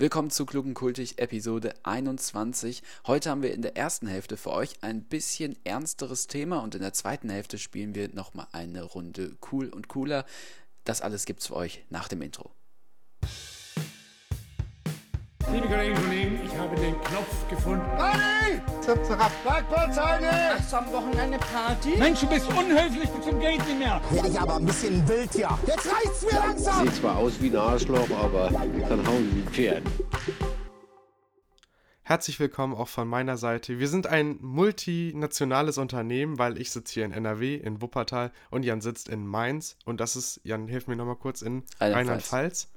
Willkommen zu Klugen Kultig Episode 21. Heute haben wir in der ersten Hälfte für euch ein bisschen ernsteres Thema und in der zweiten Hälfte spielen wir nochmal eine Runde cool und cooler. Das alles gibt's für euch nach dem Intro. Liebe Kolleginnen und Kollegen, ich habe den Knopf gefunden. Party! Zap, zap, Parkplatzheine! Hast du am Wochenende Party? Mensch, du bist unhöflich bis zum Geht nicht mehr. Werde ich aber ein bisschen wild hier. Jetzt reicht's mir langsam! Sieht zwar aus wie ein Arschloch, aber dann hauen die Pferd. Herzlich willkommen auch von meiner Seite. Wir sind ein multinationales Unternehmen, weil ich sitze hier in NRW, in Wuppertal und Jan sitzt in Mainz. Und das ist, Jan, hilf mir nochmal kurz, in Rheinland-Pfalz.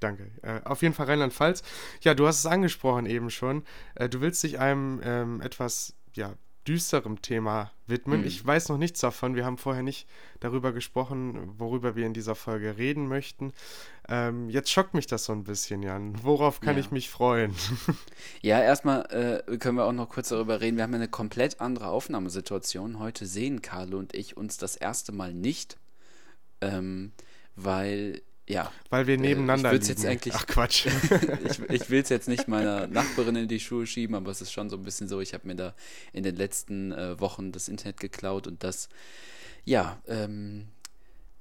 Danke. Äh, auf jeden Fall Rheinland-Pfalz. Ja, du hast es angesprochen eben schon. Äh, du willst dich einem ähm, etwas, ja, düsterem Thema widmen. Mhm. Ich weiß noch nichts davon. Wir haben vorher nicht darüber gesprochen, worüber wir in dieser Folge reden möchten. Ähm, jetzt schockt mich das so ein bisschen, Jan. Worauf kann Ja. ich mich freuen? Ja, erstmal äh, können wir auch noch kurz darüber reden. Wir haben eine komplett andere Aufnahmesituation. Heute sehen Carlo und ich uns das erste Mal nicht, ähm, weil, ja, Weil wir nebeneinander ich jetzt eigentlich- Ach Quatsch. ich, ich will es jetzt nicht meiner Nachbarin in die Schuhe schieben, aber es ist schon so ein bisschen so, ich habe mir da in den letzten äh, Wochen das Internet geklaut und das, ja, ähm,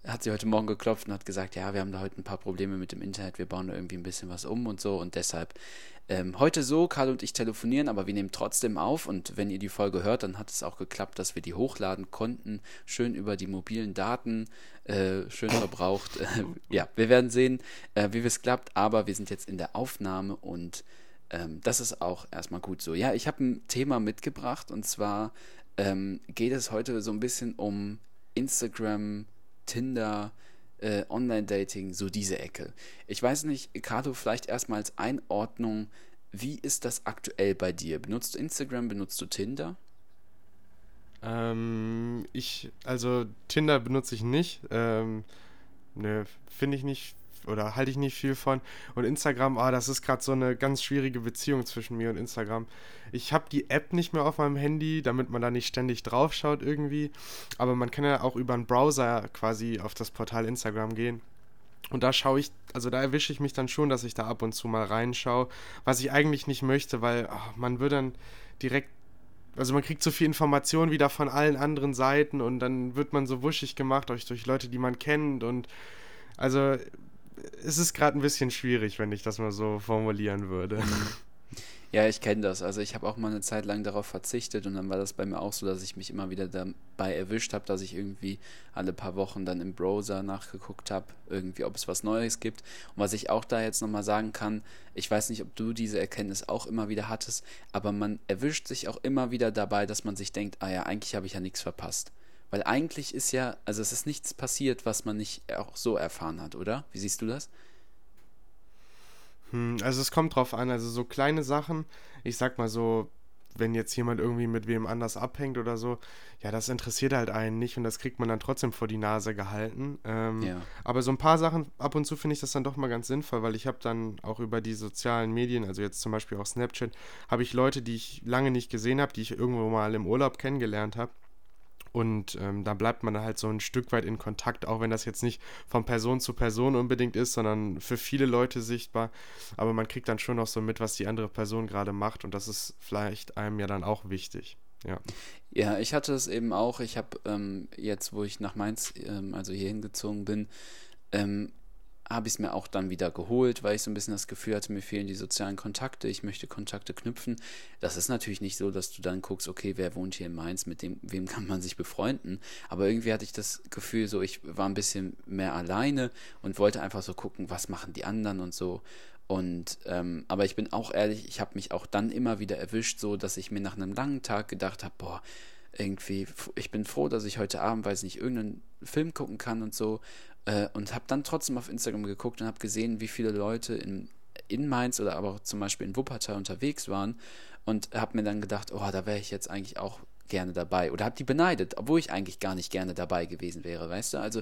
hat sie heute Morgen geklopft und hat gesagt, ja, wir haben da heute ein paar Probleme mit dem Internet, wir bauen da irgendwie ein bisschen was um und so und deshalb ähm, heute so, Karl und ich telefonieren, aber wir nehmen trotzdem auf und wenn ihr die Folge hört, dann hat es auch geklappt, dass wir die hochladen konnten, schön über die mobilen Daten, äh, schön verbraucht. Äh, ja, wir werden sehen, äh, wie es klappt, aber wir sind jetzt in der Aufnahme und ähm, das ist auch erstmal gut so. Ja, ich habe ein Thema mitgebracht und zwar ähm, geht es heute so ein bisschen um Instagram, Tinder, äh, Online-Dating, so diese Ecke. Ich weiß nicht, Carlo, vielleicht erstmal als Einordnung, wie ist das aktuell bei dir? Benutzt du Instagram, benutzt du Tinder? ähm, ich, also Tinder benutze ich nicht. Ähm, ne, finde ich nicht oder halte ich nicht viel von. Und Instagram, ah, das ist gerade so eine ganz schwierige Beziehung zwischen mir und Instagram. Ich habe die App nicht mehr auf meinem Handy, damit man da nicht ständig drauf schaut irgendwie. Aber man kann ja auch über einen Browser quasi auf das Portal Instagram gehen. Und da schaue ich, also da erwische ich mich dann schon, dass ich da ab und zu mal reinschaue, was ich eigentlich nicht möchte, weil ach, man wird dann direkt, also man kriegt so viel Information wieder von allen anderen Seiten und dann wird man so wuschig gemacht durch, durch Leute, die man kennt und also es ist gerade ein bisschen schwierig, wenn ich das mal so formulieren würde. Ja, ich kenne das. Also ich habe auch mal eine Zeit lang darauf verzichtet und dann war das bei mir auch so, dass ich mich immer wieder dabei erwischt habe, dass ich irgendwie alle paar Wochen dann im Browser nachgeguckt habe, irgendwie, ob es was Neues gibt. Und was ich auch da jetzt nochmal sagen kann, ich weiß nicht, ob du diese Erkenntnis auch immer wieder hattest, aber man erwischt sich auch immer wieder dabei, dass man sich denkt, ah ja, eigentlich habe ich ja nichts verpasst. Weil eigentlich ist ja, also es ist nichts passiert, was man nicht auch so erfahren hat, oder? Wie siehst du das? Hm, Also es kommt drauf an, also so kleine Sachen, ich sag mal so, wenn jetzt jemand irgendwie mit wem anders abhängt oder so, ja, das interessiert halt einen nicht und das kriegt man dann trotzdem vor die Nase gehalten. Ähm, Ja. Aber so ein paar Sachen, ab und zu finde ich das dann doch mal ganz sinnvoll, weil ich habe dann auch über die sozialen Medien, also jetzt zum Beispiel auch Snapchat, habe ich Leute, die ich lange nicht gesehen habe, die ich irgendwo mal im Urlaub kennengelernt habe. Und ähm, da bleibt man halt so ein Stück weit in Kontakt, auch wenn das jetzt nicht von Person zu Person unbedingt ist, sondern für viele Leute sichtbar. Aber man kriegt dann schon noch so mit, was die andere Person gerade macht und das ist vielleicht einem ja dann auch wichtig. Ja. Ja, ich hatte es eben auch. Ich habe ähm, jetzt, wo ich nach Mainz, ähm, also hier hingezogen bin, ähm, habe ich es mir auch dann wieder geholt, weil ich so ein bisschen das Gefühl hatte, mir fehlen die sozialen Kontakte, ich möchte Kontakte knüpfen. Das ist natürlich nicht so, dass du dann guckst, okay, wer wohnt hier in Mainz, mit dem, wem kann man sich befreunden. Aber irgendwie hatte ich das Gefühl, so ich war ein bisschen mehr alleine und wollte einfach so gucken, was machen die anderen und so. Und ähm, aber ich bin auch ehrlich, ich habe mich auch dann immer wieder erwischt, so dass ich mir nach einem langen Tag gedacht habe, boah, irgendwie, ich bin froh, dass ich heute Abend, weiß nicht, irgendeinen Film gucken kann und so. Äh, und habe dann trotzdem auf Instagram geguckt und habe gesehen, wie viele Leute in, in Mainz oder aber auch zum Beispiel in Wuppertal unterwegs waren. Und habe mir dann gedacht, oh, da wäre ich jetzt eigentlich auch gerne dabei. Oder habe die beneidet, obwohl ich eigentlich gar nicht gerne dabei gewesen wäre, weißt du? Also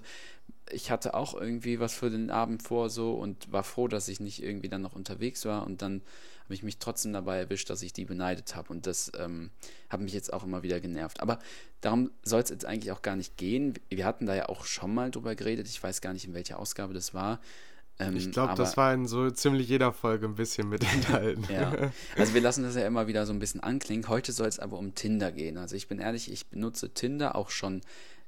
ich hatte auch irgendwie was für den Abend vor so und war froh, dass ich nicht irgendwie dann noch unterwegs war und dann habe ich mich trotzdem dabei erwischt, dass ich die beneidet habe und das ähm, hat mich jetzt auch immer wieder genervt. Aber darum soll es jetzt eigentlich auch gar nicht gehen. Wir hatten da ja auch schon mal drüber geredet, ich weiß gar nicht, in welcher Ausgabe das war. Ähm, Ich glaube, das war in so ziemlich jeder Folge ein bisschen mit enthalten. Ja, also wir lassen das ja immer wieder so ein bisschen anklingen. Heute soll es aber um Tinder gehen. Also ich bin ehrlich, ich benutze Tinder auch schon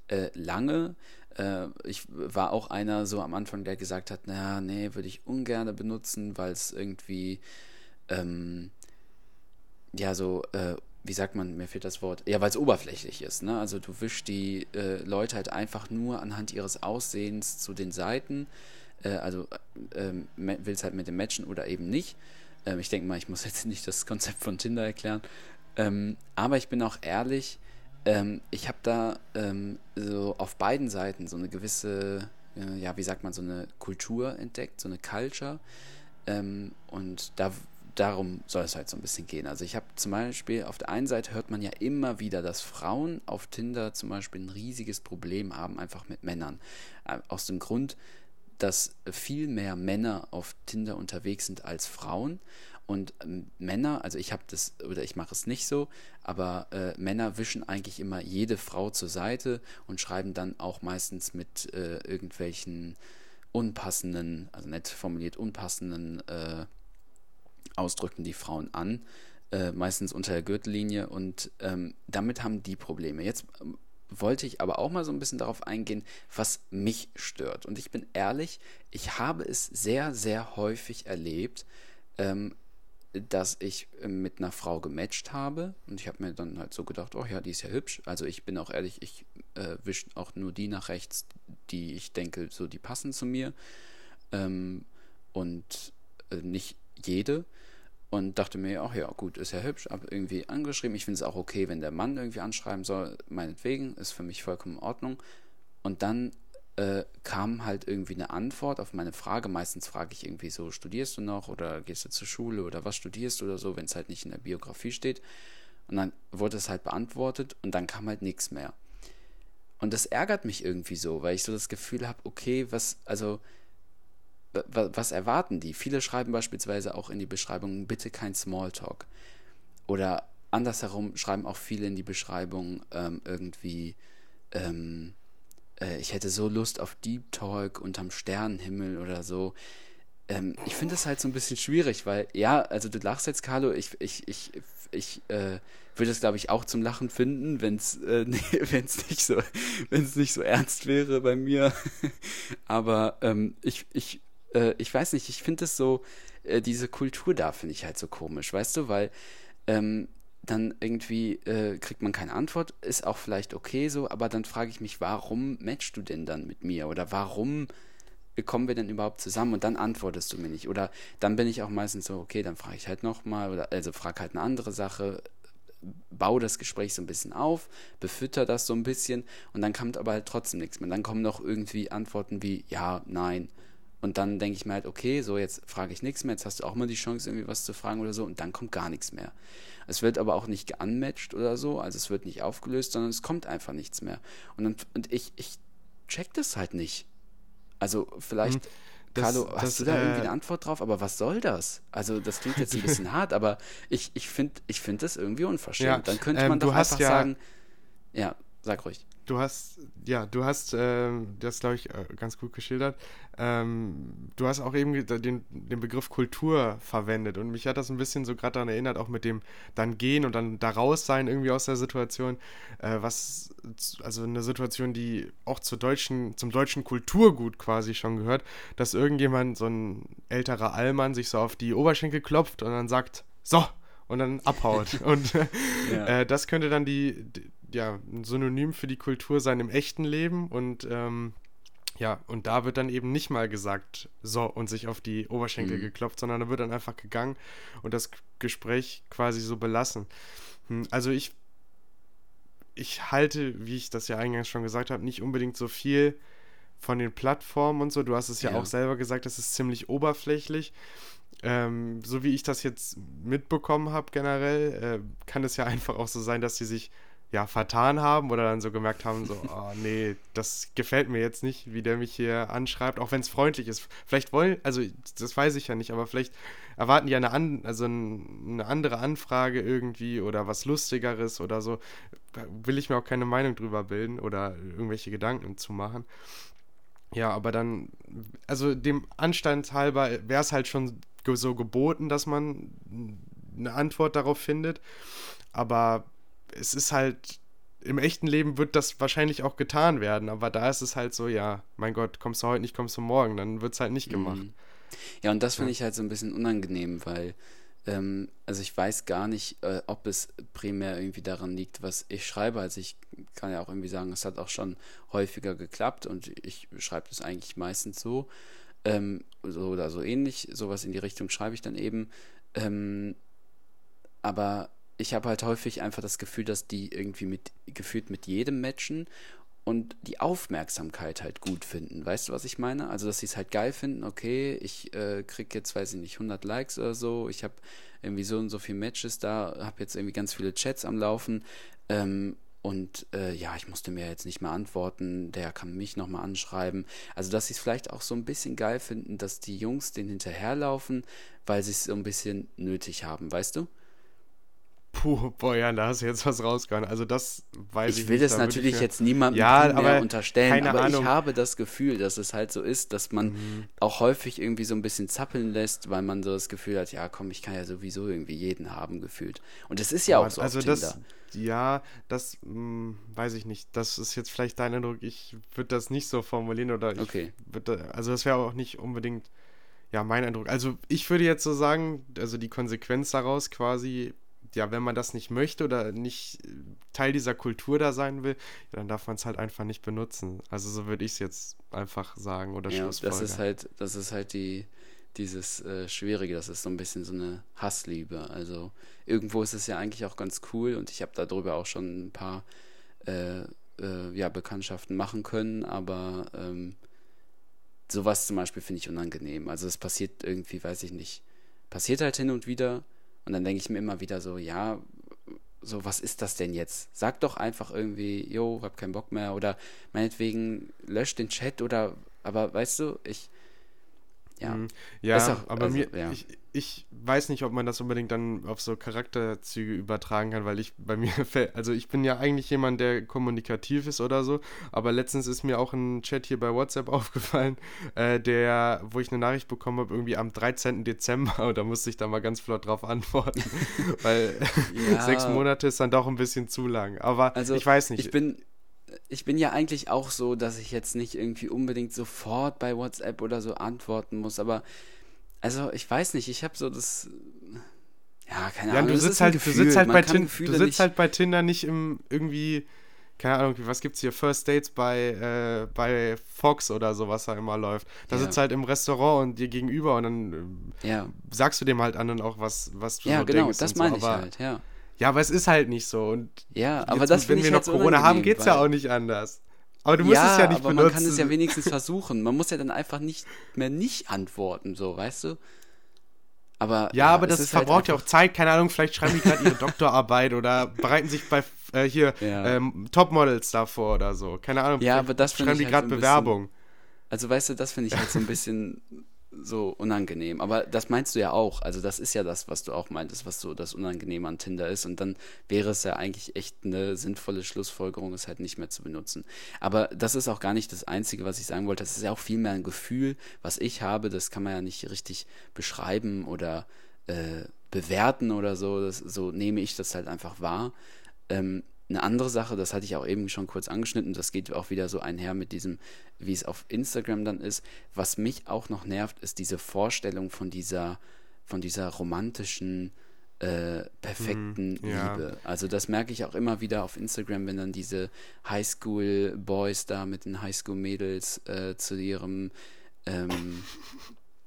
äh, lange. Äh, ich war auch einer so am Anfang, der gesagt hat, naja, nee, würde ich ungern benutzen, weil es irgendwie, ähm, ja, so, äh, wie sagt man, mir fehlt das Wort, ja, weil es oberflächlich ist, ne? Also du wischst die äh, Leute halt einfach nur anhand ihres Aussehens zu den Seiten, äh, also äh, ähm, willst halt mit dem matchen oder eben nicht. Ähm, ich denke mal, ich muss jetzt nicht das Konzept von Tinder erklären. Ähm, aber ich bin auch ehrlich, ähm, ich habe da ähm, so auf beiden Seiten so eine gewisse, äh, ja, wie sagt man, so eine Kultur entdeckt, so eine Culture. Ähm, und da, darum soll es halt so ein bisschen gehen. Also ich habe zum Beispiel, auf der einen Seite hört man ja immer wieder, dass Frauen auf Tinder zum Beispiel ein riesiges Problem haben, einfach mit Männern. Äh, aus dem Grund, dass viel mehr Männer auf Tinder unterwegs sind als Frauen. Und ähm, Männer, also ich habe das, oder ich mache es nicht so, aber äh, Männer wischen eigentlich immer jede Frau zur Seite und schreiben dann auch meistens mit äh, irgendwelchen unpassenden, also nett formuliert unpassenden äh, Ausdrücken die Frauen an, äh, meistens unter der Gürtellinie und ähm, damit haben die Probleme. Jetzt ähm, wollte ich aber auch mal so ein bisschen darauf eingehen, was mich stört. Und ich bin ehrlich, ich habe es sehr, sehr häufig erlebt, ähm, dass ich äh, mit einer Frau gematcht habe und ich habe mir dann halt so gedacht, oh ja, die ist ja hübsch. Also ich bin auch ehrlich, ich äh, wische auch nur die nach rechts, die ich denke, so die passen zu mir ähm, und äh, nicht jede. Und dachte mir, ach ja, gut, ist ja hübsch, habe irgendwie angeschrieben. Ich finde es auch okay, wenn der Mann irgendwie anschreiben soll, meinetwegen, ist für mich vollkommen in Ordnung. Und dann äh, kam halt irgendwie eine Antwort auf meine Frage. Meistens frage ich irgendwie so, studierst du noch oder gehst du zur Schule oder was studierst du oder so, wenn es halt nicht in der Biografie steht. Und dann wurde es halt beantwortet und dann kam halt nichts mehr. Und das ärgert mich irgendwie so, weil ich so das Gefühl habe, okay, was, also, was erwarten die? Viele schreiben beispielsweise auch in die Beschreibung, bitte kein Smalltalk. Oder andersherum schreiben auch viele in die Beschreibung ähm, irgendwie, ähm, äh, ich hätte so Lust auf Deep Talk unterm Sternenhimmel oder so. Ähm, ich finde das halt so ein bisschen schwierig, weil, ja, also du lachst jetzt, Carlo, ich, ich, ich, ich äh, würde es, glaube ich, auch zum Lachen finden, wenn es äh, nee, nicht, so, nicht so ernst wäre bei mir. Aber ähm, ich, ich, äh, ich weiß nicht, ich finde es so, äh, diese Kultur da finde ich halt so komisch, weißt du, weil ähm, dann irgendwie äh, kriegt man keine Antwort, ist auch vielleicht okay so, aber dann frage ich mich, warum matchst du denn dann mit mir oder warum kommen wir denn überhaupt zusammen und dann antwortest du mir nicht oder dann bin ich auch meistens so, okay, dann frage ich halt nochmal oder also frage halt eine andere Sache, baue das Gespräch so ein bisschen auf, befütter das so ein bisschen und dann kommt aber halt trotzdem nichts mehr. Dann kommen noch irgendwie Antworten wie ja, nein. Und dann denke ich mir halt, okay, so jetzt frage ich nichts mehr, jetzt hast du auch mal die Chance, irgendwie was zu fragen oder so, und dann kommt gar nichts mehr. Es wird aber auch nicht geunmatcht oder so, also es wird nicht aufgelöst, sondern es kommt einfach nichts mehr. Und, dann, und ich, ich check das halt nicht. Also vielleicht, Hm, das- Carlo, das, hast du da irgendwie äh, eine Antwort drauf? Aber was soll das? Also das klingt jetzt ein bisschen hart, aber ich, ich finde ich find das irgendwie unverschämt. Ja, Dann könnte ähm, man du doch einfach ja- sagen, ja, sag ruhig. Du hast, ja, du hast ähm, das, glaube ich, äh, ganz gut geschildert. Ähm, du hast auch eben den, den Begriff Kultur verwendet und mich hat das ein bisschen so gerade daran erinnert, auch mit dem dann gehen und dann da raus sein irgendwie aus der Situation, äh, was, also eine Situation, die auch zur deutschen, zum deutschen Kulturgut quasi schon gehört, dass irgendjemand, so ein älterer Allmann, sich so auf die Oberschenkel klopft und dann sagt, so, und dann abhaut. und Ja. äh, das könnte dann die, ja, ein Synonym für die Kultur sein im echten Leben und ähm, ja, und da wird dann eben nicht mal gesagt, so, und sich auf die Oberschenkel Mhm. geklopft, sondern da wird dann einfach gegangen und das Gespräch quasi so belassen. Hm, Also ich, ich halte, wie ich das ja eingangs schon gesagt habe, nicht unbedingt so viel von den Plattformen und so. Du hast es ja, Ja. auch selber gesagt, das ist ziemlich oberflächlich. Ähm, so wie ich das jetzt mitbekommen habe generell, äh, kann es ja einfach auch so sein, dass sie sich ja vertan haben oder dann so gemerkt haben, so, oh nee, das gefällt mir jetzt nicht, wie der mich hier anschreibt, auch wenn es freundlich ist. Vielleicht wollen, also das weiß ich ja nicht, aber vielleicht erwarten die eine, an, also ein, eine andere Anfrage irgendwie oder was Lustigeres oder so. Da will ich mir auch keine Meinung drüber bilden oder irgendwelche Gedanken zu machen. Ja, aber dann, also dem Anstand halber wäre es halt schon so geboten, dass man eine Antwort darauf findet. Aber es ist halt, im echten Leben wird das wahrscheinlich auch getan werden. Aber da ist es halt so, ja, mein Gott, kommst du heute nicht, kommst du morgen. Dann wird es halt nicht gemacht. Mhm. Ja, und das finde ich halt so ein bisschen unangenehm, weil, ähm, also ich weiß gar nicht, äh, ob es primär irgendwie daran liegt, was ich schreibe. Also ich kann ja auch irgendwie sagen, es hat auch schon häufiger geklappt und ich schreibe das eigentlich meistens so, ähm, so oder so ähnlich. Sowas in die Richtung schreibe ich dann eben. Ähm, aber ich habe halt häufig einfach das Gefühl, dass die irgendwie mit, gefühlt mit jedem matchen und die Aufmerksamkeit halt gut finden. Weißt du, was ich meine? Also, dass sie es halt geil finden, okay, ich äh, krieg jetzt, weiß ich nicht, 100 Likes oder so, ich habe irgendwie so und so viele Matches da, habe jetzt irgendwie ganz viele Chats am Laufen ähm, und äh, ja, ich musste mir jetzt nicht mehr antworten, der kann mich nochmal anschreiben. Also, dass sie es vielleicht auch so ein bisschen geil finden, dass die Jungs den hinterherlaufen, weil sie es so ein bisschen nötig haben, weißt du? Puh, boah, ja, da hast du jetzt was rausgehauen. Also das weiß ich, Ich will nicht. das natürlich mir- jetzt niemandem Ja, aber unterstellen, aber Ahnung. ich habe das Gefühl, dass es halt so ist, dass man Mhm. auch häufig irgendwie so ein bisschen zappeln lässt, weil man so das Gefühl hat, ja komm, ich kann ja sowieso irgendwie jeden haben gefühlt. Und es ist ja Boah, auch so also das, ja, das hm, weiß ich nicht. Das ist jetzt vielleicht dein Eindruck. Ich würde das nicht so formulieren oder ich Okay. würd da, also das wäre auch nicht unbedingt ja mein Eindruck. Also ich würde jetzt so sagen, also die Konsequenz daraus quasi, ja, wenn man das nicht möchte oder nicht äh, Teil dieser Kultur da sein will, dann darf man es halt einfach nicht benutzen. Also so würde ich es jetzt einfach sagen oder Ja, das ist halt, das ist halt die, dieses äh, Schwierige, das ist so ein bisschen so eine Hassliebe. Also irgendwo ist es ja eigentlich auch ganz cool und ich habe darüber auch schon ein paar äh, äh, ja, Bekanntschaften machen können, aber ähm, sowas zum Beispiel finde ich unangenehm. Also es passiert irgendwie, weiß ich nicht, passiert halt hin und wieder und dann denke ich mir immer wieder so, ja, so, was ist das denn jetzt? Sag doch einfach irgendwie, jo, hab keinen Bock mehr oder meinetwegen lösch den Chat oder, aber weißt du, ich, ja, Mhm. Ja, auch- aber also, mir, ja. ich, ich weiß nicht, ob man das unbedingt dann auf so Charakterzüge übertragen kann, weil ich bei mir, also ich bin ja eigentlich jemand, der kommunikativ ist oder so, aber letztens ist mir auch ein Chat hier bei WhatsApp aufgefallen, äh, der, wo ich eine Nachricht bekommen habe, irgendwie am 13. Dezember und da musste ich da mal ganz flott drauf antworten, weil Ja. sechs Monate ist dann doch ein bisschen zu lang, aber Also ich weiß nicht. Ich bin, ich bin ja eigentlich auch so, dass ich jetzt nicht irgendwie unbedingt sofort bei WhatsApp oder so antworten muss, aber also ich weiß nicht, ich habe so das, ja, keine Ja, Ahnung. du das sitzt halt, du Gefühl, sitzt halt man bei Tinder, du sitzt nicht- halt bei Tinder nicht im irgendwie, keine Ahnung, was gibt's hier, First Dates bei, äh, bei Fox oder so, was da immer läuft. Da Ja. sitzt halt im Restaurant und dir gegenüber und dann ähm, Ja, sagst du dem halt anderen auch was, was du ja, so genau, denkst. das und so, meine ich aber, halt, ja. Ja, aber es ist halt nicht so und Ja, aber jetzt, das wenn finde wir ich noch halt Corona haben, unangenehm, geht's ja auch nicht anders. Aber du musst es ja nicht aber benutzen. man kann es ja wenigstens versuchen. Man muss ja dann einfach nicht mehr nicht antworten, so, weißt du? Aber Ja, aber es das ist halt verbraucht ja auch Zeit. Keine Ahnung, vielleicht schreiben die gerade ihre Doktorarbeit oder bereiten sich bei äh, hier Ja. ähm, Topmodels davor oder so. Keine Ahnung. Ja, aber das schreiben ich die halt gerade so Bewerbung. Also weißt du, das finde ich halt so ein bisschen so unangenehm. Aber das meinst du ja auch. Also das ist ja das, was du auch meintest, was so das Unangenehme an Tinder ist. Und dann wäre es ja eigentlich echt eine sinnvolle Schlussfolgerung, es halt nicht mehr zu benutzen. Aber das ist auch gar nicht das Einzige, was ich sagen wollte. Das ist ja auch vielmehr ein Gefühl, was ich habe. Das kann man ja nicht richtig beschreiben oder äh, bewerten oder so. Das, so nehme ich das halt einfach wahr. Ähm, eine andere Sache, das hatte ich auch eben schon kurz angeschnitten, das geht auch wieder so einher mit diesem, wie es auf Instagram dann ist. Was mich auch noch nervt, ist diese Vorstellung von dieser, von dieser romantischen, äh, perfekten Mhm, ja. Liebe. Also das merke ich auch immer wieder auf Instagram, wenn dann diese Highschool-Boys da mit den Highschool-Mädels äh, zu ihrem ähm,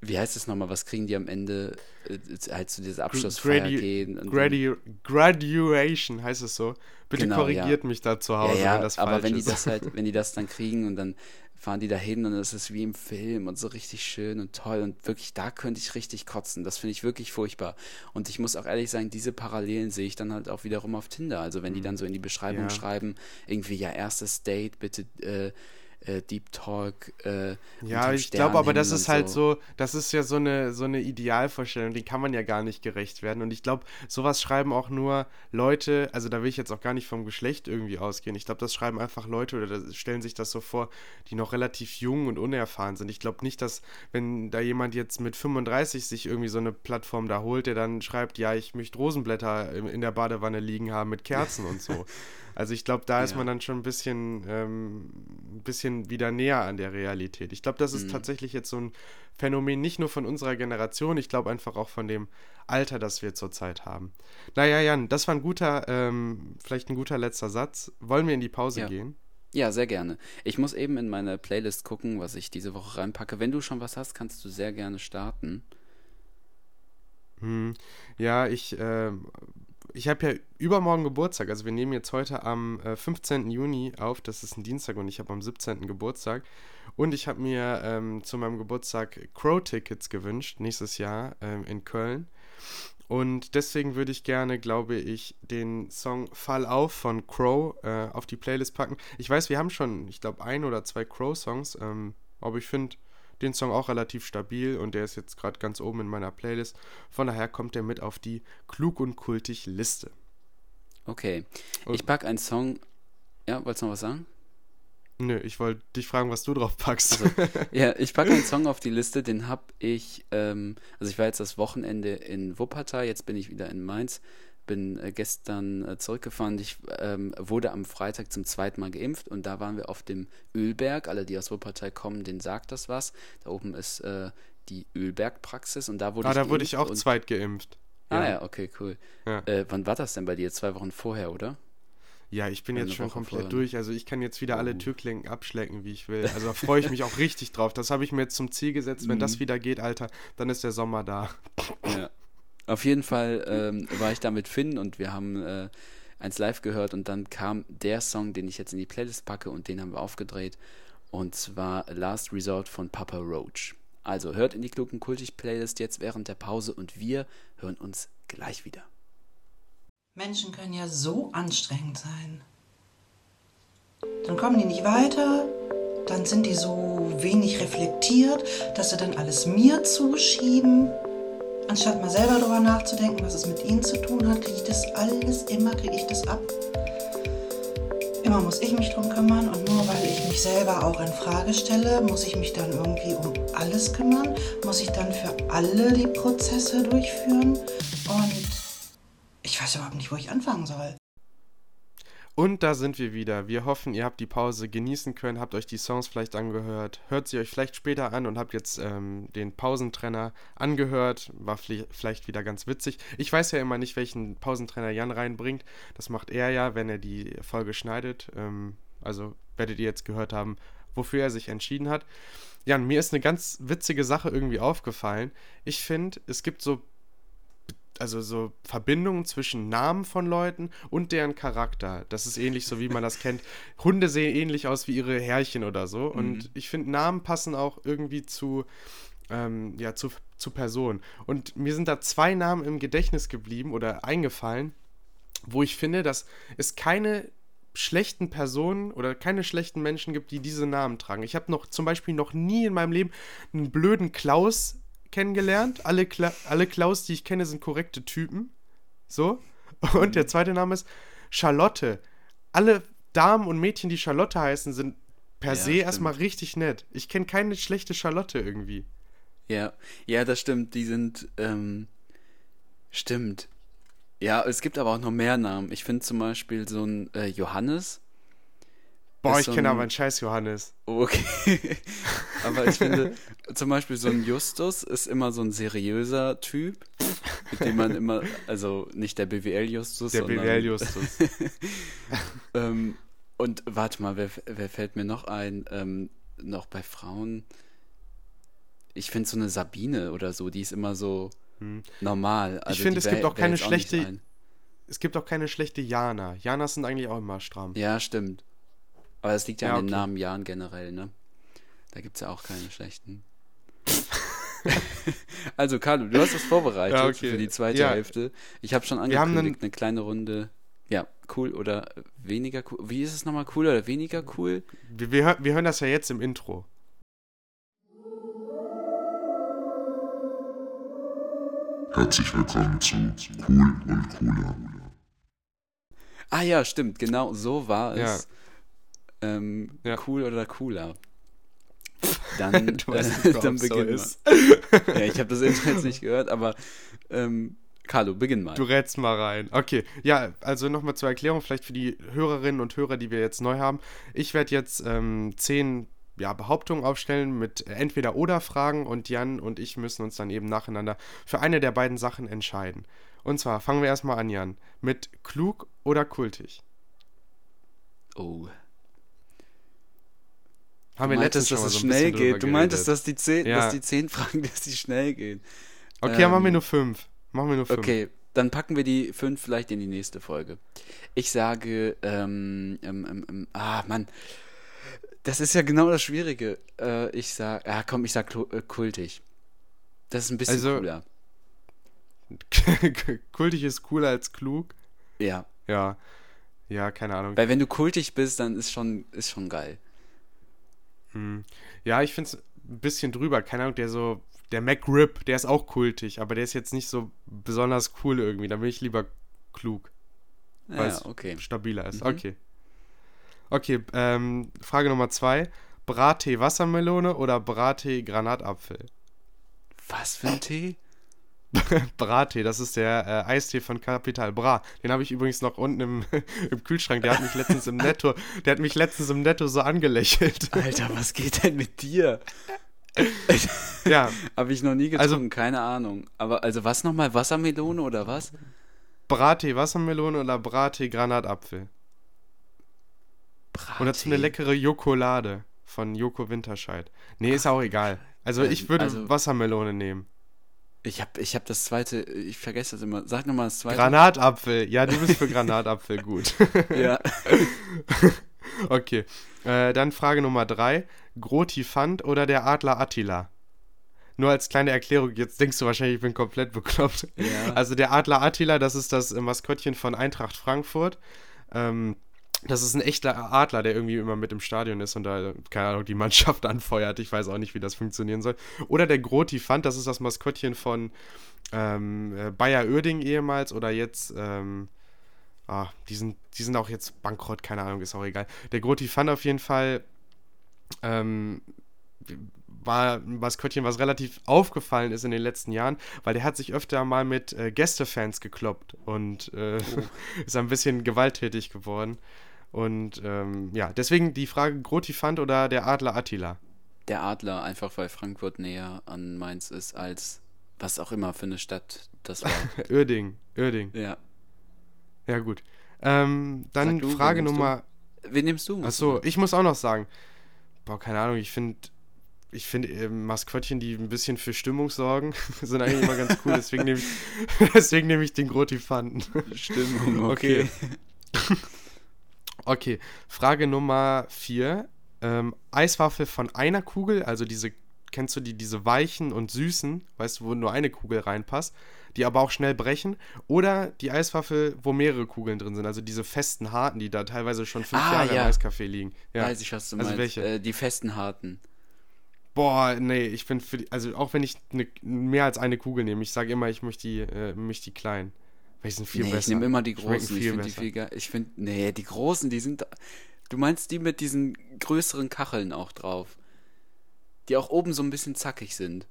wie heißt es nochmal, was kriegen die am Ende, äh, halt zu dieser Abschlussfeier Gradu- gehen? Gradu Graduation heißt es so. Bitte Genau, korrigiert mich da zu Hause, ja, ja, wenn das aber falsch wenn die ist. das halt, wenn die das dann kriegen und dann fahren die da hin und es ist wie im Film und so richtig schön und toll und wirklich, da könnte ich richtig kotzen. Das finde ich wirklich furchtbar. Und ich muss auch ehrlich sagen, diese Parallelen sehe ich dann halt auch wiederum auf Tinder. Also wenn die dann so in die Beschreibung Ja. schreiben, irgendwie ja erstes Date, bitte äh, äh, Deep Talk. Äh, Ja, ich glaube aber, das ist halt so, das ist ja so eine, so eine Idealvorstellung, die kann man ja gar nicht gerecht werden. Und ich glaube, sowas schreiben auch nur Leute, also da will ich jetzt auch gar nicht vom Geschlecht irgendwie ausgehen. Ich glaube, das schreiben einfach Leute oder stellen sich das so vor, die noch relativ jung und unerfahren sind. Ich glaube nicht, dass, wenn da jemand jetzt mit 35 sich irgendwie so eine Plattform da holt, der dann schreibt, ja, ich möchte Rosenblätter in der Badewanne liegen haben mit Kerzen und so. Also ich glaube, da ist Ja. man dann schon ein bisschen, ähm, ein bisschen wieder näher an der Realität. Ich glaube, das ist Mhm. tatsächlich jetzt so ein Phänomen nicht nur von unserer Generation, ich glaube einfach auch von dem Alter, das wir zurzeit haben. Naja, Jan, das war ein guter, ähm, vielleicht ein guter letzter Satz. Wollen wir in die Pause Ja. gehen? Ja, sehr gerne. Ich muss eben in meine Playlist gucken, was ich diese Woche reinpacke. Wenn du schon was hast, kannst du sehr gerne starten. Hm, ja, ich, ähm, ich habe ja übermorgen Geburtstag. Also wir nehmen jetzt heute am äh, 15. Juni auf. Das ist ein Dienstag und ich habe am 17. Geburtstag. Und ich habe mir ähm, zu meinem Geburtstag Crow-Tickets gewünscht, nächstes Jahr ähm, in Köln. Und deswegen würde ich gerne, glaube ich, den Song Fall auf von Crow äh, auf die Playlist packen. Ich weiß, wir haben schon, ich glaube, ein oder zwei Crow-Songs, ähm, aber ich finde den Song auch relativ stabil und der ist jetzt gerade ganz oben in meiner Playlist. Von daher kommt er mit auf die Klug und Kultig Liste. Okay. Und- Ich packe einen Song. Ja, wolltest du noch was sagen? Nö, ich wollte dich fragen, was du drauf packst. Ja, ich packe einen Song auf die Liste, den habe ich, ähm, also ich war jetzt das Wochenende in Wuppertal, jetzt bin ich wieder in Mainz, bin äh, gestern äh, zurückgefahren. Ich ähm, wurde am Freitag zum zweiten Mal geimpft und da waren wir auf dem Ölberg. Alle, die aus Wuppertal kommen, denen sagt das was. Da oben ist äh, die Ölbergpraxis und da wurde ah, ich da wurde ich auch zweit geimpft. Ah ja, okay, cool. Ja. Äh, wann war das denn bei dir? Zwei Wochen vorher, oder? Ja, ich bin Eine jetzt schon Woche komplett vorher. durch. Also ich kann jetzt wieder alle Oh. Türklinken abschlecken, wie ich will. Also da freue ich mich auch richtig drauf. Das habe ich mir jetzt zum Ziel gesetzt. Wenn Mhm. das wieder geht, Alter, dann ist der Sommer da. Ja. Auf jeden Fall ähm, war ich da mit Finn und wir haben äh, eins live gehört und dann kam der Song, den ich jetzt in die Playlist packe und den haben wir aufgedreht. Und zwar Last Resort von Papa Roach. Also hört in die klugen kultig Playlist jetzt während der Pause und wir hören uns gleich wieder. Menschen können ja so anstrengend sein. Dann kommen die nicht weiter, dann sind die so wenig reflektiert, dass sie dann alles mir zuschieben. Anstatt mal selber darüber nachzudenken, was es mit ihnen zu tun hat, kriege ich das alles, immer kriege ich das ab. Immer muss ich mich drum kümmern und nur weil ich mich selber auch in Frage stelle, muss ich mich dann irgendwie um alles kümmern, muss ich dann für alle die Prozesse durchführen und ich weiß überhaupt nicht, wo ich anfangen soll. Und da sind wir wieder. Wir hoffen, ihr habt die Pause genießen können, habt euch die Songs vielleicht angehört, hört sie euch vielleicht später an und habt jetzt ähm, den Pausentrenner angehört. War vielleicht wieder ganz witzig. Ich weiß ja immer nicht, welchen Pausentrenner Jan reinbringt. Das macht er ja, wenn er die Folge schneidet. Ähm, also werdet ihr jetzt gehört haben, wofür er sich entschieden hat. Jan, mir ist eine ganz witzige Sache irgendwie aufgefallen. Ich finde, es gibt so also so Verbindungen zwischen Namen von Leuten und deren Charakter. Das ist ähnlich so, wie man das kennt. Hunde sehen ähnlich aus wie ihre Herrchen oder so. Und ich finde, Namen passen auch irgendwie zu, ähm, ja, zu, zu Personen. Und mir sind da zwei Namen im Gedächtnis geblieben oder eingefallen, wo ich finde, dass es keine schlechten Personen oder keine schlechten Menschen gibt, die diese Namen tragen. Ich habe noch zum Beispiel noch nie in meinem Leben einen blöden Klaus kennengelernt. Alle, Kla alle Klaus, die ich kenne, sind korrekte Typen. So. Und der zweite Name ist Charlotte. Alle Damen und Mädchen, die Charlotte heißen, sind per Ja, se stimmt. erstmal richtig nett. Ich kenne keine schlechte Charlotte irgendwie. Ja, ja, das stimmt. Die sind, ähm, stimmt. Ja, es gibt aber auch noch mehr Namen. Ich finde zum Beispiel so ein äh, Johannes. Boah, ich so kenne aber einen Scheiß Johannes. Oh, Okay. Aber ich finde, zum Beispiel so ein Justus ist immer so ein seriöser Typ, mit dem man immer, also nicht der BWL-Justus, Der BWL-Justus. ähm, und warte mal, wer, wer fällt mir noch ein? Ähm, noch bei Frauen? Ich finde so eine Sabine oder so, die ist immer so normal. Also finde, die es gibt auch keine schlechte- ein. es gibt auch keine schlechte Jana. Janas sind eigentlich auch immer stramm. Ja, stimmt. Aber das liegt ja, Ja, an den okay. Namen Jan generell, ne? Da gibt es ja auch keine schlechten. also, Carlo, du hast es vorbereitet Ja, okay. für die zweite Ja. Hälfte. Ich habe schon angekündigt, einen- eine kleine Runde Ja, cool oder weniger cool. Wie ist es nochmal cool oder weniger cool? Wir, wir, wir hören das ja jetzt im Intro. Herzlich willkommen zu Cool und Cooler. Ah ja, stimmt, genau so war Ja. Ähm, Ja. Cool oder cooler. Dann, Du weißt äh, dann ob's so mal. ja, ich habe das Intro jetzt nicht gehört, aber ähm, Carlo, beginn mal. Du rätst mal rein. Okay, ja, also nochmal zur Erklärung, vielleicht für die Hörerinnen und Hörer, die wir jetzt neu haben. Ich werde jetzt ähm, zehn ja, Behauptungen aufstellen mit entweder oder Fragen und Jan und ich müssen uns dann eben nacheinander für eine der beiden Sachen entscheiden. Und zwar fangen wir erstmal an, Jan, mit klug oder kultig. Oh. Haben du wir schon dass es so schnell geht. Du meintest, dass die, zehn, Ja. dass die zehn Fragen, dass die schnell gehen. Okay, ja, machen wir ähm, nur fünf. Machen wir nur fünf. Okay, dann packen wir die fünf vielleicht in die nächste Folge. Ich sage, ähm, ähm, ähm, ähm, ah, Mann. Das ist ja genau das Schwierige. Äh, ich sag, ja komm, ich sag äh, kultig. Das ist ein bisschen Also- cooler. kultig ist cooler als klug. Ja. Ja. Ja, keine Ahnung. Weil wenn du kultig bist, dann ist schon, ist schon geil. Ja, ich finde es ein bisschen drüber. Keine Ahnung, der so, der MacRib, der ist auch kultig, aber der ist jetzt nicht so besonders cool irgendwie. Da bin ich lieber klug, weil Ja, es okay. stabiler ist. Mhm. Okay. Okay, ähm, Frage Nummer zwei. Brattee Wassermelone oder Brattee Granatapfel? Was für ein Tee? Brattee, das ist der äh, Eistee von Capital Bra. Den habe ich übrigens noch unten im, im Kühlschrank. Der hat mich letztens im Netto, der hat mich letztens im Netto so angelächelt. Alter, was geht denn mit dir? ja, Habe ich noch nie Also- getrunken, keine Ahnung. Aber also was nochmal? Wassermelone oder was? Brattee Wassermelone oder Brattee Granatapfel? Und dazu eine Brattee. leckere Jokolade von Joko Winterscheid. Nee, ist auch egal. Also Ähm, ich würde also- Wassermelone nehmen. Ich habe ich hab das zweite, ich vergesse das immer. Sag nochmal das zweite. Granatapfel. Ja, du bist für Granatapfel gut. Ja. okay. Äh, dann Frage Nummer drei. Grotifant oder der Adler Attila? Nur als kleine Erklärung, jetzt denkst du wahrscheinlich, ich bin komplett bekloppt. Ja. Also der Adler Attila, das ist das Maskottchen von Eintracht Frankfurt. Ähm, das ist ein echter Adler, der irgendwie immer mit im Stadion ist und da, keine Ahnung, die Mannschaft anfeuert. Ich weiß auch nicht, wie das funktionieren soll. Oder der Grotifant, das ist das Maskottchen von ähm, äh, Bayer Oerding ehemals oder jetzt, ähm, ah, die sind, die sind auch jetzt bankrott, keine Ahnung, ist auch egal. Der Grotifant auf jeden Fall ähm, war ein Maskottchen, was relativ aufgefallen ist in den letzten Jahren, weil der hat sich öfter mal mit äh, Gästefans gekloppt und äh, ist ein bisschen gewalttätig geworden. Und ähm, ja, deswegen die Frage Grotifant oder der Adler Attila? Der Adler, einfach weil Frankfurt näher an Mainz ist als was auch immer für eine Stadt das war. Oerding, Oerding. ja. Ja, gut. Ähm, dann du, Frage Nummer. Wen nimmst du? Achso, ich muss auch noch sagen. Boah, keine Ahnung, ich finde. Ich finde ähm, Maskottchen, die ein bisschen für Stimmung sorgen, sind eigentlich immer ganz cool. Deswegen nehme ich, deswegen nehme ich den Grotifanten. Stimmung, Okay. okay. Okay, Frage Nummer vier. Ähm, Eiswaffel von einer Kugel, also diese, kennst du die, diese weichen und süßen, weißt du, wo nur eine Kugel reinpasst, die aber auch schnell brechen. Oder die Eiswaffel, wo mehrere Kugeln drin sind, also diese festen harten, die da teilweise schon fünf Ah, Jahre ja. im Eiscafé liegen. Ja. Weiß ich, was du Also meinst. welche? Äh, die festen Harten. Boah, nee, ich bin für die, also auch wenn ich ne, mehr als eine Kugel nehme, ich sage immer, ich möchte die, äh, möchte die kleinen. Die sind viel nee, besser. ich nehme immer die großen. Ich finde die viel geil. Ich finde, nee, die großen, die sind. Du meinst die mit diesen größeren Kacheln auch drauf. Die auch oben so ein bisschen zackig sind.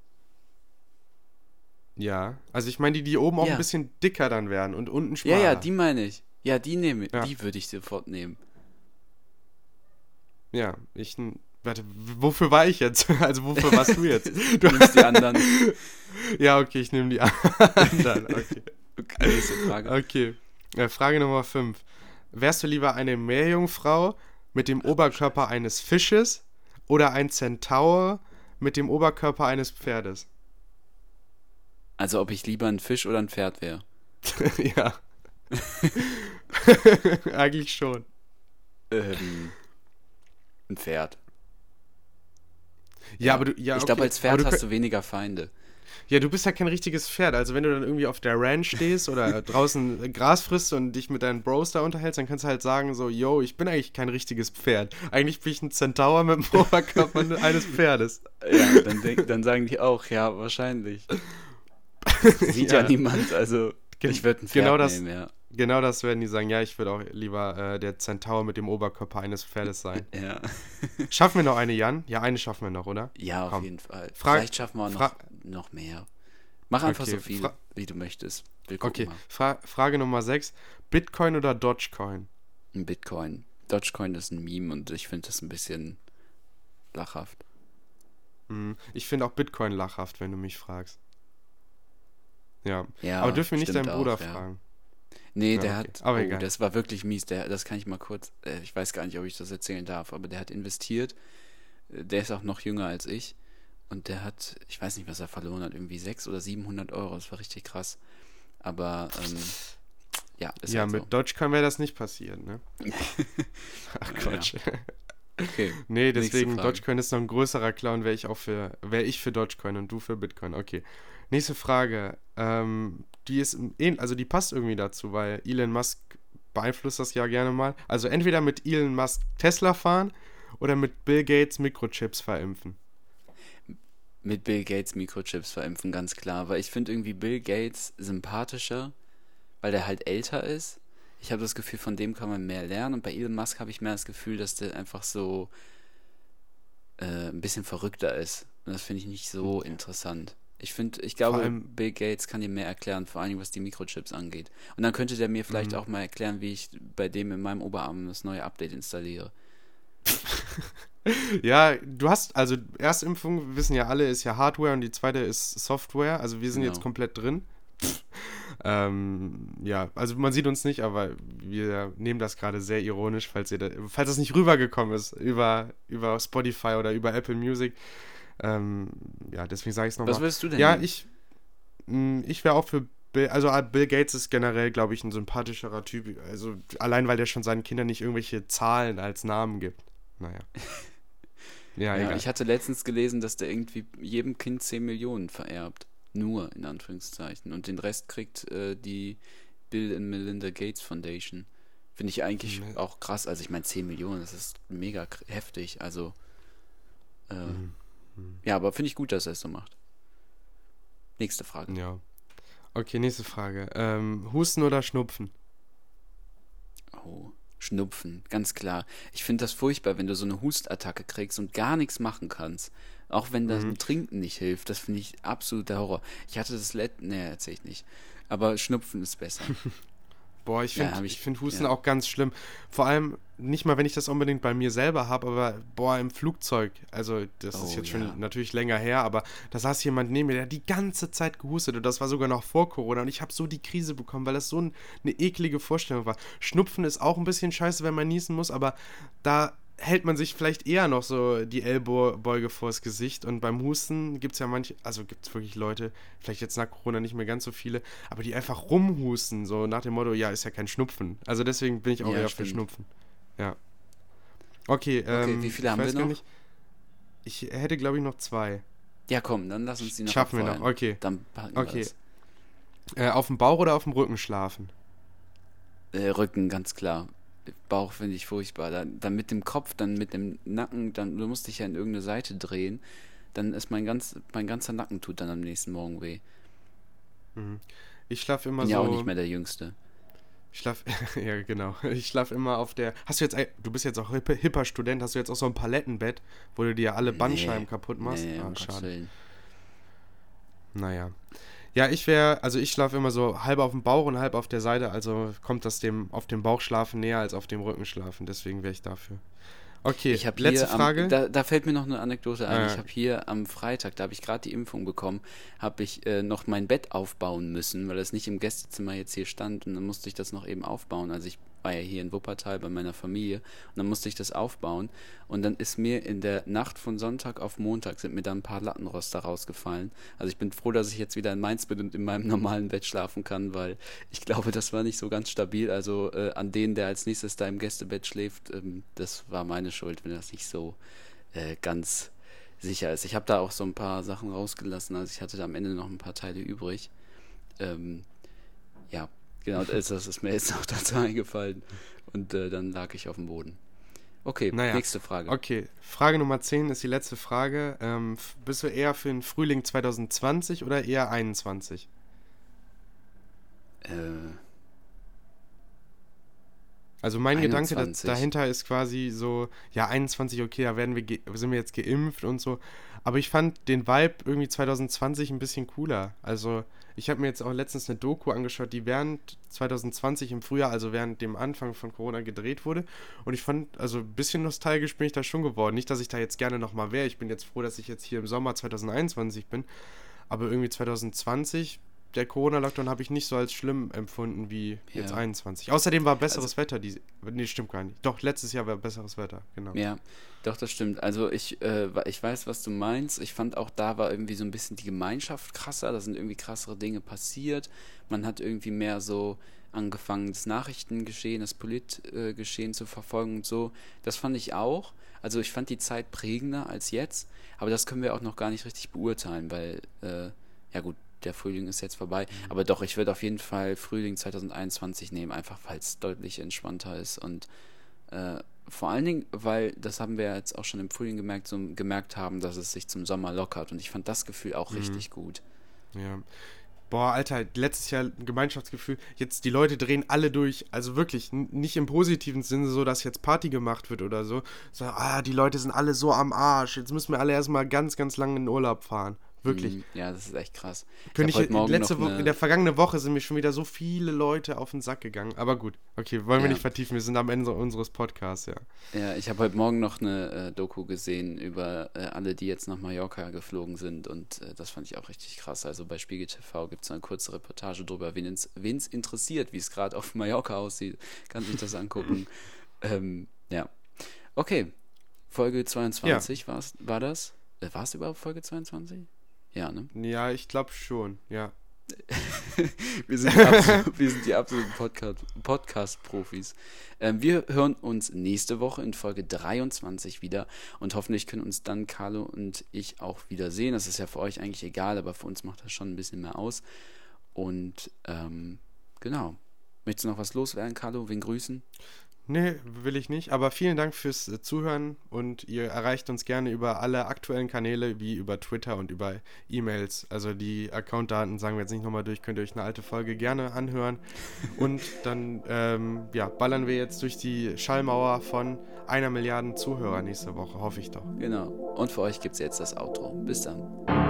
Ja, also ich meine, die, die oben auch Ja. ein bisschen dicker dann werden und unten schmaler. Ja, ja, die meine ich. Ja, die nehme Ja. Die würde ich sofort nehmen. Ja, ich. Warte, wofür war ich jetzt? Also wofür warst du jetzt? Du nimmst die anderen. ja, okay, ich nehme die anderen. Okay. Okay, nächste Frage. okay. Äh, Frage Nummer 5. Wärst du lieber eine Meerjungfrau mit dem Oberkörper eines Fisches oder ein Zentaur mit dem Oberkörper eines Pferdes? Also, ob ich lieber ein Fisch oder ein Pferd wäre. ja. Eigentlich schon. Ähm, ein Pferd. Ja, aber du. Ja, ich glaube, okay, als Pferd hast du weniger Feinde. Ja, du bist ja kein richtiges Pferd. Also wenn du dann irgendwie auf der Ranch stehst oder draußen Gras frisst und dich mit deinen Bros da unterhältst, dann kannst du halt sagen so, yo, ich bin eigentlich kein richtiges Pferd. Eigentlich bin ich ein Centaur mit dem Oberkörper eines Pferdes. Ja, dann, denk, dann sagen die auch, ja, wahrscheinlich. Sieht ja, Ja. niemand, also ich würde ein Pferd genau das- nehmen, ja. Genau das werden die sagen, ja, ich würde auch lieber äh, der Centaur mit dem Oberkörper eines Pferdes sein. Ja, Schaffen wir noch eine, Jan? Ja, eine schaffen wir noch, oder? ja auf Komm. jeden Fall. Frag- Vielleicht schaffen wir noch, fra- noch mehr. Mach einfach Okay, so viel, fra- wie du möchtest. Okay. Fra Frage Nummer 6. Bitcoin oder Dogecoin? Bitcoin. Dogecoin ist ein Meme und ich finde das ein bisschen lachhaft. Hm, Ich finde auch Bitcoin lachhaft, wenn du mich fragst. Ja, Ja, aber dürfen wir nicht deinen Bruder auch, ja. fragen? Nee, Ja, der okay. hat, Aber oh, egal. das war wirklich mies, der, das kann ich mal kurz, äh, ich weiß gar nicht, ob ich das erzählen darf, aber der hat investiert, Äh, der ist auch noch jünger als ich und der hat, ich weiß nicht, was er verloren hat, irgendwie 600 oder 700 Euro, das war richtig krass. Aber, ähm, ja, ist ja, halt mit so. Dogecoin wäre das nicht passiert, ne? Ach Quatsch. Okay. Nee, deswegen. Dogecoin ist noch ein größerer Clown, wäre ich auch für, wäre ich für Dogecoin und du für Bitcoin. Okay. Nächste Frage. Ähm, die ist, also die passt irgendwie dazu, weil Elon Musk beeinflusst das ja gerne mal. Also entweder mit Elon Musk Tesla fahren oder mit Bill Gates Mikrochips verimpfen. Mit Bill Gates Mikrochips verimpfen, ganz klar. Weil ich finde irgendwie Bill Gates sympathischer, weil der halt älter ist. Ich habe das Gefühl, von dem kann man mehr lernen. Und bei Elon Musk habe ich mehr das Gefühl, dass der einfach so äh, ein bisschen verrückter ist. Und das finde ich nicht so interessant. Ich finde, ich glaube, allem- Bill Gates kann dir mehr erklären, vor allem was die Mikrochips angeht. Und dann könnte der mir vielleicht Mhm. auch mal erklären, wie ich bei dem in meinem Oberarm das neue Update installiere. Ja, du hast, also Erstimpfung, wissen ja alle, ist ja Hardware und die zweite ist Software. Also wir sind Genau. jetzt komplett drin. ähm, ja, also man sieht uns nicht, aber wir nehmen das gerade sehr ironisch, falls ihr da, falls das nicht rübergekommen ist über, über Spotify oder über Apple Music. Ähm, ja, deswegen sage ich es nochmal. Was würdest du denn Ja, ich, mh, ich wäre auch für Bill, also äh, Bill Gates ist generell, glaube ich, ein sympathischerer Typ. Also allein, weil der schon seinen Kindern nicht irgendwelche Zahlen als Namen gibt. Naja. Ja, Ja, ich hatte letztens gelesen, dass der irgendwie jedem Kind 10 Millionen vererbt. Nur, in Anführungszeichen. Und den Rest kriegt äh, die Bill and Melinda Gates Foundation. Finde ich eigentlich Mhm. auch krass. Also ich meine, 10 Millionen, das ist mega heftig. Also, äh, Mhm. ja, aber finde ich gut, dass er es so macht. Nächste Frage. Ja. Okay, nächste Frage. Ähm, Husten oder Schnupfen? Oh, Schnupfen, ganz klar. Ich finde das furchtbar, wenn du so eine Hustattacke kriegst und gar nichts machen kannst. Auch wenn das Mhm. Trinken nicht hilft. Das finde ich absoluter Horror. Ich hatte das letzte, nee, erzähl ich nicht. Aber Schnupfen ist besser. Boah, ich Ja, finde ich, ich- find Husten ja. auch ganz schlimm. Vor allem nicht mal, wenn ich das unbedingt bei mir selber habe, aber boah, im Flugzeug. Also, das ist Oh, jetzt ja. schon natürlich länger her, aber da saß jemand neben mir, der hat die ganze Zeit gehustet und das war sogar noch vor Corona und ich habe so die Krise bekommen, weil das so ein, eine eklige Vorstellung war. Schnupfen ist auch ein bisschen scheiße, wenn man niesen muss, aber da hält man sich vielleicht eher noch so die Ellbeuge vors Gesicht und beim Husten gibt es ja manche, also gibt es wirklich Leute, vielleicht jetzt nach Corona nicht mehr ganz so viele, aber die einfach rumhusten, so nach dem Motto, ja, ist ja kein Schnupfen. Also deswegen bin ich auch Ja, eher stimmt. für Schnupfen. Ja. Okay, ähm, wie viele ich haben wir noch? Nicht, ich hätte, glaube ich, noch zwei. Ja, komm, dann lass uns die noch Schaffen wir noch, okay. Dann packen Okay. wir das. Äh, auf dem Bauch oder auf dem Rücken schlafen? Äh, Rücken, ganz klar. Bauch finde ich furchtbar. Dann, dann mit dem Kopf, dann mit dem Nacken, dann du musst dich ja in irgendeine Seite drehen. Dann ist mein ganz, mein ganzer Nacken tut dann am nächsten Morgen weh. Ich schlafe immer Bin ja so. auch nicht mehr der Jüngste. Ich schlaf, ja genau. Ich schlaf immer auf der. Hast du jetzt, du bist jetzt auch hipper, Student, hast du jetzt auch so ein Palettenbett, wo du dir alle Bandscheiben Nee, kaputt machst? Nee, ah, schade. Naja. Ja, ich wäre, also ich schlafe immer so halb auf dem Bauch und halb auf der Seite, also kommt das dem auf dem Bauch schlafen näher als auf dem Rücken schlafen, deswegen wäre ich dafür. Okay, Ich habe letzte hier Frage. Am, da, da fällt mir noch eine Anekdote ein. Ah, ja. Ich habe hier am Freitag, da habe ich gerade die Impfung bekommen, habe ich äh, noch mein Bett aufbauen müssen, weil es nicht im Gästezimmer jetzt hier stand und dann musste ich das noch eben aufbauen. Also ich war ja hier in Wuppertal bei meiner Familie und dann musste ich das aufbauen und dann ist mir in der Nacht von Sonntag auf Montag sind mir da ein paar Lattenroster rausgefallen. Also ich bin froh, dass ich jetzt wieder in Mainz bin und in meinem normalen Bett schlafen kann, weil ich glaube, das war nicht so ganz stabil. Also äh, an den, der als nächstes da im Gästebett schläft, ähm, das war meine Schuld, wenn das nicht so äh, ganz sicher ist. Ich habe da auch so ein paar Sachen rausgelassen, also ich hatte da am Ende noch ein paar Teile übrig. Ähm, ja, genau, das, ist mir jetzt noch dazu eingefallen. Und äh, dann lag ich auf dem Boden. Okay, Naja. nächste Frage. Okay, Frage Nummer 10 ist die letzte Frage. Ähm, bist du eher für den Frühling 2020 oder eher 21? Äh, Also mein Gedanke da, 21. dahinter ist quasi so, ja 21, okay, da werden wir sind wir jetzt geimpft und so. Aber ich fand den Vibe irgendwie 2020 ein bisschen cooler. Also ich habe mir jetzt auch letztens eine Doku angeschaut, die während 2020 im Frühjahr, also während dem Anfang von Corona gedreht wurde. Und ich fand, also ein bisschen nostalgisch bin ich da schon geworden. Nicht, dass ich da jetzt gerne nochmal wäre. Ich bin jetzt froh, dass ich jetzt hier im Sommer 2021 bin. Aber irgendwie 2020, der Corona-Lockdown habe ich nicht so als schlimm empfunden wie jetzt Ja. 21. Außerdem war besseres Wetter. Die, nee, stimmt gar nicht. Doch, letztes Jahr war besseres Wetter, genau. Ja, doch, das stimmt. Also ich, äh, ich weiß, was du meinst. Ich fand auch da war irgendwie so ein bisschen die Gemeinschaft krasser. Da sind irgendwie krassere Dinge passiert. Man hat irgendwie mehr so angefangen, das Nachrichtengeschehen, das Politgeschehen zu verfolgen und so. Das fand ich auch. Also ich fand die Zeit prägender als jetzt. Aber das können wir auch noch gar nicht richtig beurteilen, weil, äh, ja gut, der Frühling ist jetzt vorbei. Aber doch, ich würde auf jeden Fall Frühling 2021 nehmen, einfach weil es deutlich entspannter ist und äh, vor allen Dingen, weil, das haben wir jetzt auch schon im Frühling gemerkt, so gemerkt haben, dass es sich zum Sommer lockert. Und ich fand das Gefühl auch richtig gut. Ja. Boah, Alter, letztes Jahr ein Gemeinschaftsgefühl. Jetzt die Leute drehen alle durch. Also wirklich, nicht im positiven Sinne, so dass jetzt Party gemacht wird oder so. So, ah, die Leute sind alle so am Arsch. Jetzt müssen wir alle erstmal ganz, ganz lange in den Urlaub fahren. Wirklich. Mm, Ja, das ist echt krass. Könnte ich, heute Morgen letzte Woche, eine- in der vergangenen Woche sind mir schon wieder so viele Leute auf den Sack gegangen. Aber gut, okay, wollen wir Ja. nicht vertiefen. Wir sind am Ende unseres Podcasts, ja. Ja, ich habe heute Morgen noch eine äh, Doku gesehen über äh, alle, die jetzt nach Mallorca geflogen sind und äh, das fand ich auch richtig krass. Also bei Spiegel TV gibt es eine kurze Reportage drüber, wen es interessiert, wie es gerade auf Mallorca aussieht, kann sich das angucken. ähm, ja. Okay, Folge 22 war's, war das? Äh, war es überhaupt Folge 22? Ja, ne? Ja, ich glaube schon, ja. Wir sind, absolut, wir sind die absoluten Podcast- Podcast-Profis. ähm, wir hören uns nächste Woche in Folge 23 wieder und hoffentlich können uns dann Carlo und ich auch wieder sehen. Das ist ja für euch eigentlich egal, aber für uns macht das schon ein bisschen mehr aus. Und ähm, genau. Möchtest du noch was loswerden, Carlo? Wen grüßen? Nee, will ich nicht. Aber vielen Dank fürs äh, Zuhören und ihr erreicht uns gerne über alle aktuellen Kanäle, wie über Twitter und über E-Mails. Also die Accountdaten sagen wir jetzt nicht nochmal durch, könnt ihr euch eine alte Folge gerne anhören. Und dann ähm, ja, ballern wir jetzt durch die Schallmauer von einer Milliarde Zuhörer nächste Woche, hoffe ich doch. Genau. Und für euch gibt es jetzt das Outro. Bis dann.